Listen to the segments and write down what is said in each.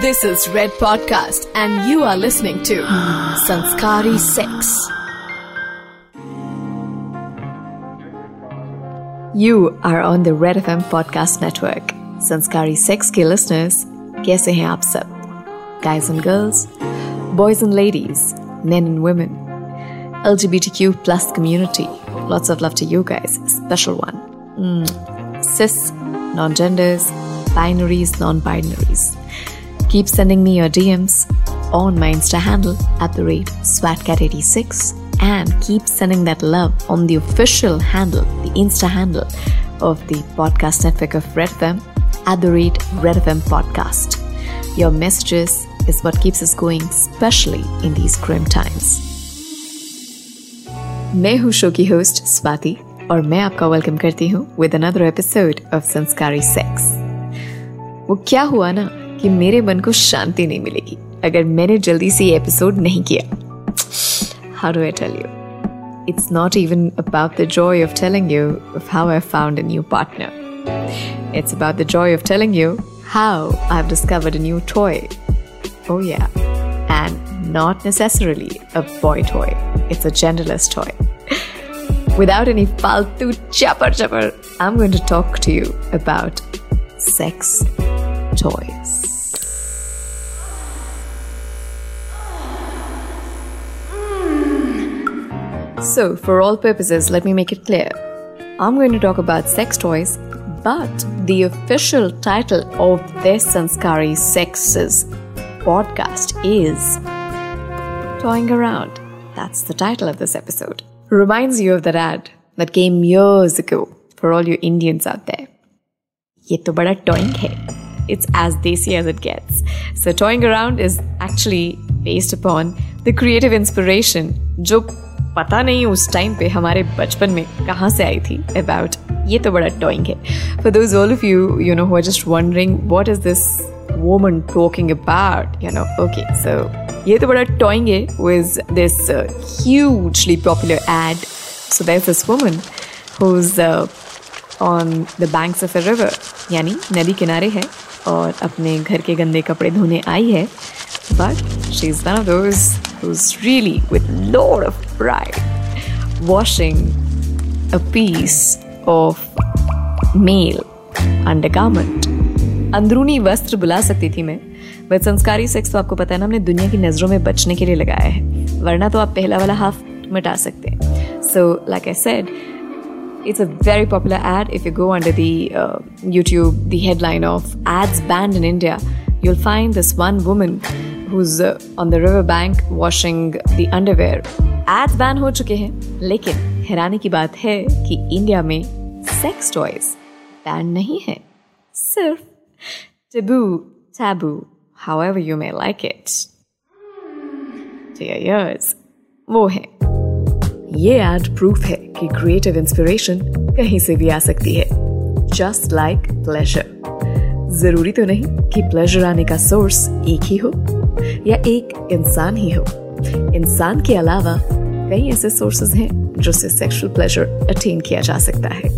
This is Red Podcast, and you are listening to Sanskari Sex. You are on the Red FM Podcast Network. Sanskari Sex के listeners, कैसे हैं आप सब? Guys and girls, boys and ladies, men and women, LGBTQ plus community. Lots of love to you guys. Special one. Mm. Cis, non-genders, binaries, non-binaries. Keep sending me your DMs on my Insta handle at the rate SWATCAT86 and keep sending that love on the official handle, the Insta handle of the podcast network of Red FM at the rate Red FM Podcast. Your messages is what keeps us going, especially in these grim times. मैं हूं show की host Swati और मैं आपका welcome करती हूं with another episode of Sanskari sex वो क्या हुआ ना कि मेरे मन को शांति नहीं मिलेगी अगर मैंने जल्दी से ये एपिसोड नहीं किया how do I tell you It's not even about the joy of telling you of how I found a new partner. It's about the joy of telling you how I've discovered a new toy. Oh, yeah. And not necessarily a boy toy, it's a genderless toy. Without any faltu chapper chapper, I'm going to talk to you about sex toys. So, for all purposes, let me make it clear. I'm going to talk about sex toys, but the official title of this Sanskari Sexes podcast is Toying Around. That's the title of this episode. Reminds you of that ad that came years ago for all you Indians out there. ये तो बड़ा toying है. It's as desi as it gets. So toying around is actually based upon the creative inspiration जो पता नहीं उस time पे हमारे बचपन में कहाँ से आई थी अबाउट ये तो बड़ा टॉइंग है for those all of you you know who are just wondering what is this woman talking about you know okay so ये तो बड़ा टॉइंग है with this uh, hugely popular ad so there's this woman who's uh, on the banks of a river यानी नदी किनारे है और अपने घर के गंदे कपड़े धोने आई है, but she's one of those who's really with lot of pride, washing a piece of male undergarment. अंदरूनी वस्त्र बुला सकती थी मैं बट संस्कारी सेक्स तो आपको पता है ना, हमने दुनिया की नज़रों में बचने के लिए लगाया है, वरना तो आप पहला वाला हाफ़ मिटा सकते हैं। So like I said It's a very popular ad. If you go under the uh, YouTube, the headline of ads banned in India, you'll find this one woman who's uh, on the riverbank washing the underwear. Ads ban हो चुके हैं लेकिन हैरानी की बात है कि India में सेक्स टॉयज बैन नहीं है सिर्फ taboo, taboo, however you may like it. To your ears, वो है ये एड प्रूफ है कि क्रिएटिव इंस्पिरेशन कहीं से भी आ सकती है जस्ट लाइक प्लेजर ज़रूरी तो नहीं कि प्लेजर आने का सोर्स एक ही हो या एक इंसान ही हो इंसान के अलावा कई ऐसे सोर्सेज हैं जिससे सेक्सुअल प्लेजर अटेन किया जा सकता है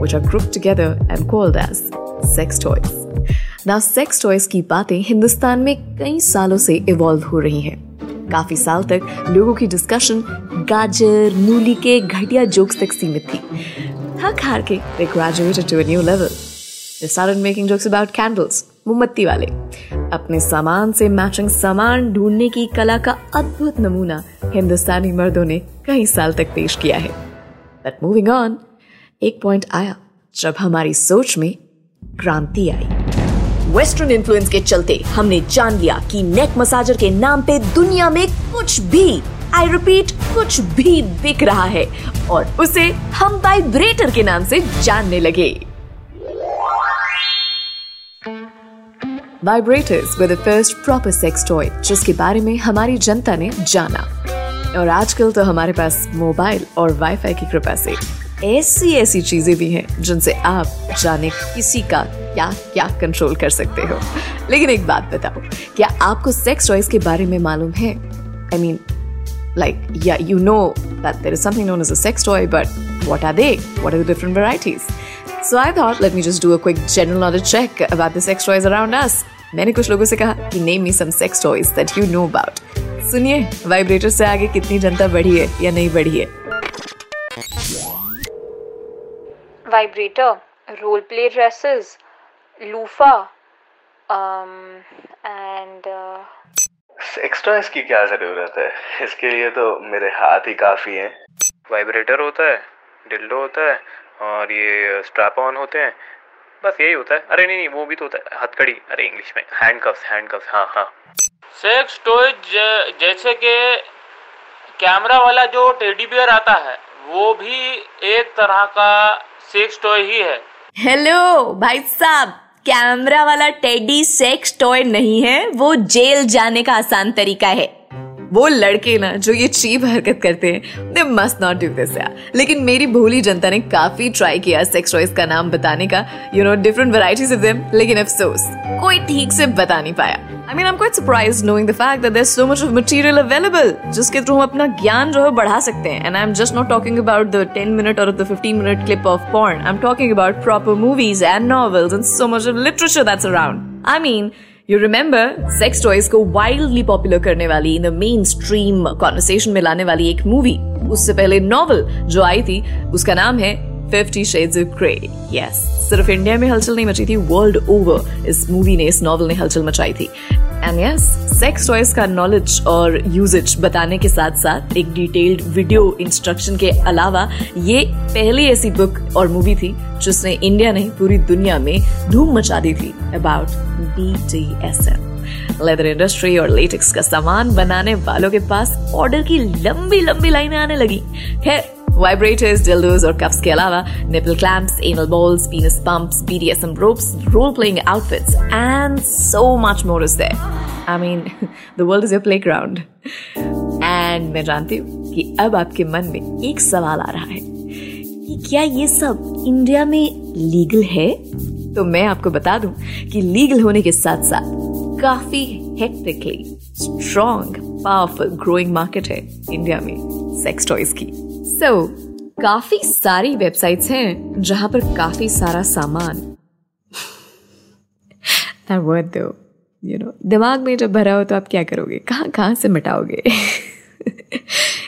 which are grouped together and called as sex toys. Now, sex toys की बातें हिंदुस्तान में कई सालों से इवॉल्व हो रही हैं। काफ़ी साल तक लोगों की डिस्कशन गाजर मूली के घटिया जोक्स तक सीमित थी। थक हार के they graduated to a new level. They started making jokes about candles, मोमबत्ती वाले। अपने सामान से मैचिंग सामान ढूँढने की कला का अद्भुत नमूना हिंदुस्तानी मर्दों ने कई साल तक पेश किया है। बट मूविंग ऑन एक पॉइंट आया जब हमारी सोच में क्रांति आई। वेस्टर्न इन्फ्लुएंस के चलते हमने जान लिया कि नेक मसाजर के नाम पे दुनिया में कुछ भी आई रिपीट कुछ भी बिक रहा है और उसे हम वाइब्रेटर के नाम से जानने लगे। Vibrators were the first proper sex toy, जिसके बारे में हमारी जनता ने जाना। और आजकल तो हमारे पास मोबाइल और वाईफाई की कृपा से। ऐसी ऐसी चीज़ें भी हैं जिनसे आप जाने किसी का क्या क्या कंट्रोल कर सकते हो। लेकिन एक बात बताओ, क्या आपको सेक्स चॉइस के बारे में मालूम है? I mean like yeah you know that there is something known as a sex toy but what are they what are the different varieties so I thought let me just do a quick general knowledge check about the sex toys around us मैंने कुछ लोगों से कहा कि name me some sex toys that you know about सुनिए vibrator से आगे कितनी जनता बढ़ी है या नहीं बढ़ी है? Vibrator, role play dresses, loofah, um, and uh, extra इसकी क्या ज़रूरत है? इसके लिए तो मेरे हाथ ही काफ़ी हैं। वाइब्रेटर होता है डिल्डो होता है और ये स्ट्रैप ऑन होते हैं। बस यही होता है। अरे नहीं नहीं वो भी तो होता है। हथकड़ी। अरे इंग्लिश में हैंड कफ्स हैंड कफ्स हाँ। हाँ सेक्स टॉय जैसे कि कैमरा वाला जो टेडी बियर आता है वो भी एक तरह का सेक्स टॉय ही है। हेलो भाई साहब, कैमरा वाला टेडी सेक्स टॉय नहीं है, वो जेल जाने का आसान तरीका है। वो लड़के ना जो ये चीप हरकत करते हैं they must not do this यार। लेकिन मेरी भोली जनता ने काफ़ी ट्राई किया सेक्स टॉयज का नाम बताने का। You know different varieties of them लेकिन अफसोस, कोई ठीक से बता नहीं पाया। I mean I am quite surprised knowing the fact that there so much of material available जिसके थ्रू हम अपना ज्ञान जो है बढ़ा सकते हैं। And I am just not talking about the 10 minute और the 15 minute clip of porn I am talking about proper movies and novels and so much of literature that's around I mean you remember sex toys को wildly popular करने वाली in the mainstream conversation में लाने वाली एक movie उससे पहले novel जो आई थी, उसका नाम है fifty shades of grey yes सिर्फ़ इंडिया में हलचल नहीं मची थी वर्ल्ड ओवर इस मूवी ने इस नॉवल ने हलचल मचाई थी एंड यस सेक्स टॉयज का नॉलेज और यूजेज बताने के साथ साथ एक डिटेल्ड वीडियो इंस्ट्रक्शन के अलावा ये पहली ऐसी बुक और मूवी थी जिसने इंडिया नहीं पूरी दुनिया में धूम मचा दी थी about B D S M leather industry और लेटेक्स का सामान बनाने वालों के पास ऑर्डर की लंबी लंबी लाइनें आने लगी खैर वाइब्रेटर्स डिल्डोज और कप्स के अलावा nipple clamps anal balls penis pumps BDSM ropes role playing outfits and so much more is there I mean the world is a playground and मैं जानती हूँ कि अब आपके मन में एक सवाल आ रहा है कि क्या ये सब इंडिया में लीगल है? तो मैं आपको बता दूँ कि लीगल होने के साथ साथ काफ़ी hectically strong powerful growing market है इंडिया में सेक्स टॉयज की। सो so, काफ़ी सारी वेबसाइट्स हैं जहाँ पर काफ़ी सारा सामान। Word though, you दिमाग में जब भरा हो तो आप क्या करोगे? कहाँ कहाँ से मिटाओगे?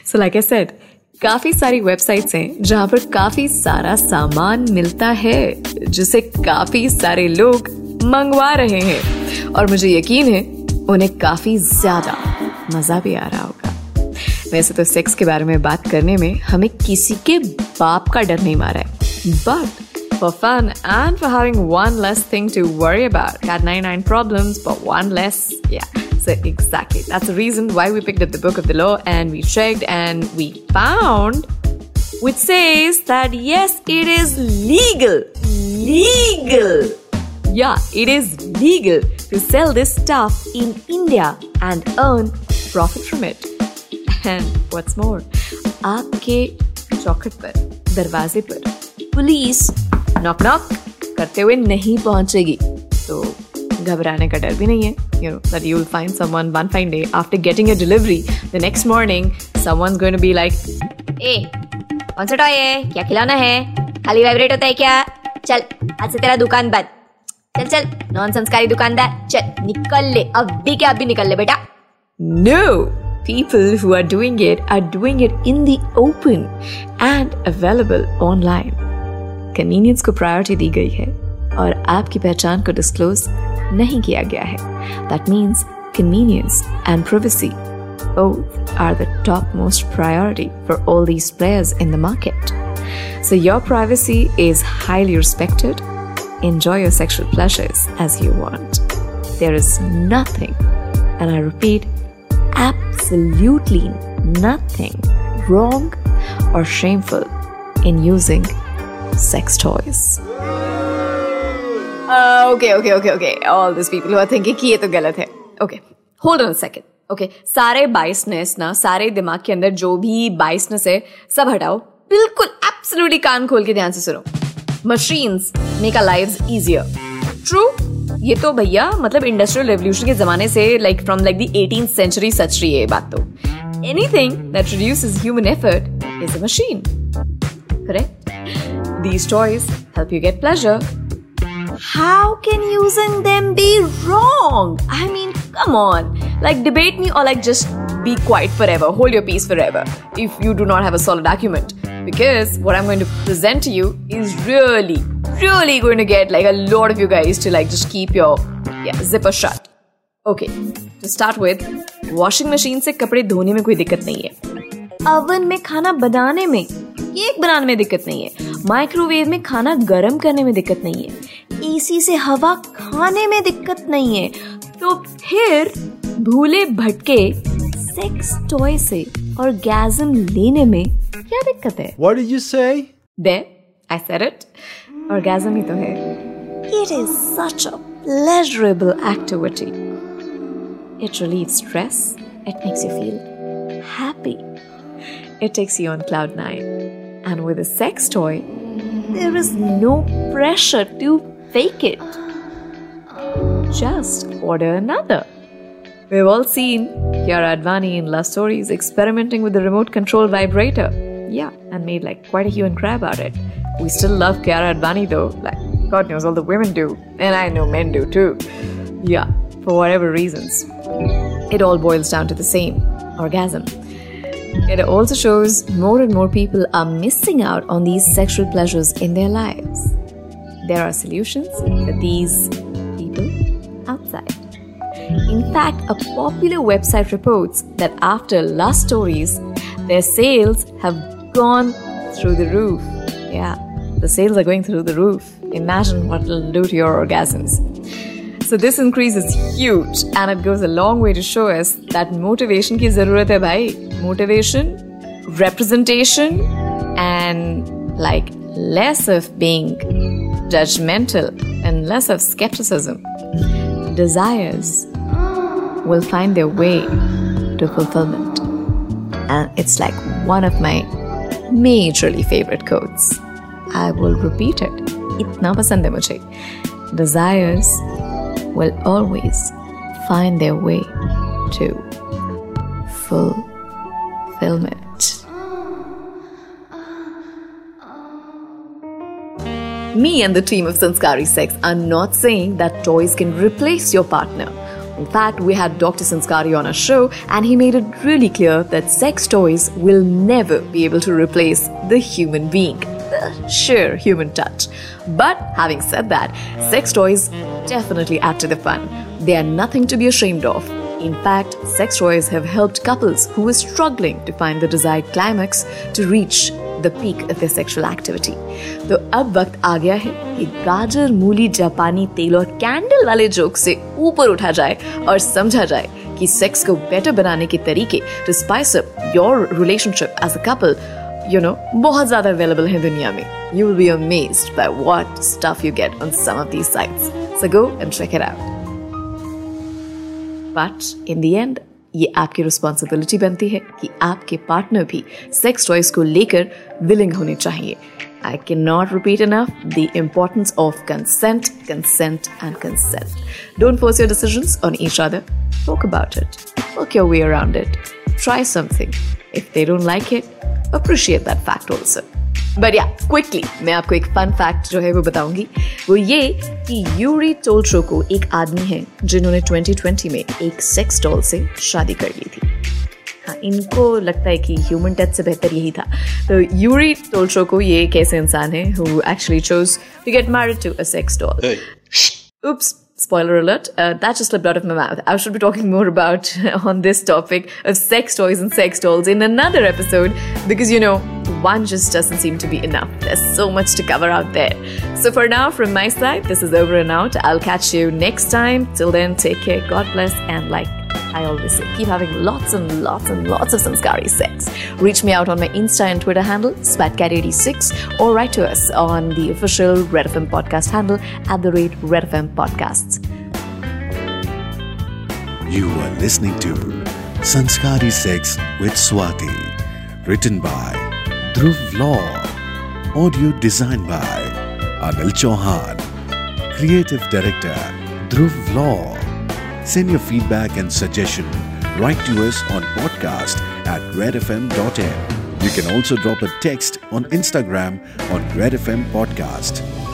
सो लाइक आई सेड काफ़ी सारी वेबसाइट्स हैं जहाँ पर काफ़ी सारा सामान मिलता है जिसे काफ़ी सारे लोग मंगवा रहे हैं। और मुझे यकीन है उन्हें काफ़ी ज़्यादा मज़ा भी आ रहा होगा। वैसे तो सेक्स के बारे में बात करने में हमें किसी के बाप का डर नहीं मारा है but for fun and for having one less thing to worry about. Had 99 problems, but one less. Yeah. So, exactly. That's the reason why we picked up the book of the law and we checked and we found which says that yes, it is legal. Legal. Yeah, it is legal to sell this stuff in India and earn profit from it. And what's more, आपके चौखट पर दरवाजे पर police knock knock करते हुए नहीं पहुंचेगी। तो घबराने का डर भी नहीं है। You know that you'll find someone one fine day after getting a delivery. The next morning someone's going to be like ए कौन सा टॉय है? क्या खिलौना है? खाली वाइब्रेट होता है क्या? चल आज से तेरा दुकान बंद। चल चल नॉन संस्कारी दुकानदार चल निकल ले। अभी क्या अभी निकल ले बेटा। No! people who are doing it are doing it in the open and available online convenience को प्रायोरिटी दी गई है और आपकी पहचान को डिस्क्लोज नहीं किया गया है that means convenience and privacy both are the topmost priority for all these players in the market. So your privacy is highly respected. Enjoy your sexual pleasures as you want. There is nothing, and I repeat, absolutely nothing wrong or shameful in using sex toys. Uh, okay, okay, okay, okay. All these people who are thinking कि ये तो गलत है. Hold on a second. Okay, सारे business ना सारे दिमाग के अंदर जो भी बाइसनेस है सब हटाओ बिल्कुल एब्सोल्युटली कान खोल के ध्यान से सुनो machines make our lives easier true ये तो भैया मतलब इंडस्ट्रियल रेवोल्यूशन के जमाने से like from like the 18th century सच रही है ये बात तो anything that reduces human effort is a machine correct These toys help you get pleasure. How can using them be wrong? I mean, come on. Like, debate me or like just be quiet forever, hold your peace forever if you do not have a solid argument. Because what I'm going to present to you is really, really going to get like a lot of you guys to like just keep your yeah, zipper shut. Okay, to start with, washing machine से कपड़े धोने में कोई दिक्कत नहीं है oven में खाना बनाने में केक बनाने में दिक्कत नहीं है माइक्रोवेव में खाना गर्म करने में दिक्कत नहीं है एसी से हवा खाने में दिक्कत नहीं है तो फिर भूले भटके सेक्स टॉय से ऑर्गेजम लेने में क्या दिक्कत है What did you say? There, I said it. orgasm hi to hai. It is such a pleasurable activity. It relieves stress, it makes you feel happy, it takes you on cloud nine. And with a sex toy, there is no pressure to fake it. Just order another. We've all seen Kiara Advani in Love Stories experimenting with the remote control vibrator. Yeah, and made like quite a hue and cry about it. We still love Kiara Advani though, like God knows all the women do, and I know men do too. Yeah, for whatever reasons. It all boils down to the same orgasm. It also shows more and more people are missing out on these sexual pleasures in their lives. There are solutions for these people outside. In fact, a popular website reports that after Lust Stories, their sales have gone through the roof. Yeah, the sales are going through the roof. Imagine what it'll do to your orgasms. So this increase is huge and it goes a long way to show us that motivation ki zarurat hai bhai. Motivation, representation and like less of being judgmental and less of skepticism. Desires will find their way to fulfillment. And it's like one of my majorly favorite quotes. I will repeat it. इतना पसंद है मुझे. Desires will always find their way to fulfillment. Me and the team of Sanskari Sex are not saying that toys can replace your partner. In fact, we had Dr. Sanskari on our show, and he made it really clear that sex toys will never be able to replace the human being, the sheer human touch. But having said that, sex toys definitely add to the fun. They are nothing to be ashamed of. In fact, sex toys have helped couples who were struggling to find the desired climax to reach the peak of their sexual activity. तो अब वक्त आ गया है कि गाजर मूली जापानी तेल और कैंडल वाले जोक से ऊपर उठा जाए और समझा जाए कि सेक्स को बेटर बनाने के तरीके to spice up your relationship as a couple you know बहुत ज़्यादा अवेलेबल है दुनिया में। You will be amazed by what stuff you get on some of these sites so go and check it out but in the end ये आपकी responsibility बनती है कि आपके पार्टनर भी सेक्स टॉयज को लेकर विलिंग होने चाहिए। I can not repeat enough the importance of consent consent and consent don't force your decisions on each other talk about it work your way around it try something. If they don't like it, appreciate that fact also. But yeah quickly मैं आपको एक fun fact जो है वो बताऊँगी। वो ये कि यूरी टोल्ट्रो को एक आदमी है जिन्होंने 2020 में एक सेक्स डॉल से शादी कर ली थी। हाँ इनको लगता है कि ह्यूमन टच से बेहतर यही था। तो यूरी टोल्ट्रो को ये एक ऐसे इंसान है who actually chose to get married to a sex doll Oops, spoiler alert. Uh, that just slipped out of my mouth. I should be talking more about on this topic of sex toys and sex dolls in another episode because you know, one just doesn't seem to be enough. There's so much to cover out there. So for now, from my side, this is over and out. I'll catch you next time. Till then, take care. God bless and like I always say, keep having lots and lots and lots of Sanskari sex. Reach me out on my Insta and Twitter handle, SpatCat86, or write to us on the official Red FM podcast handle at the rate Red FM Podcasts. You are listening to Sanskari Sex with Swati. Written by Dhruv Law. Audio designed by Anil Chauhan. Creative Director Dhruv Law. Send your feedback and suggestion. Write to us on podcast at redfm.m. You can also drop a text on Instagram on Red FM Podcast.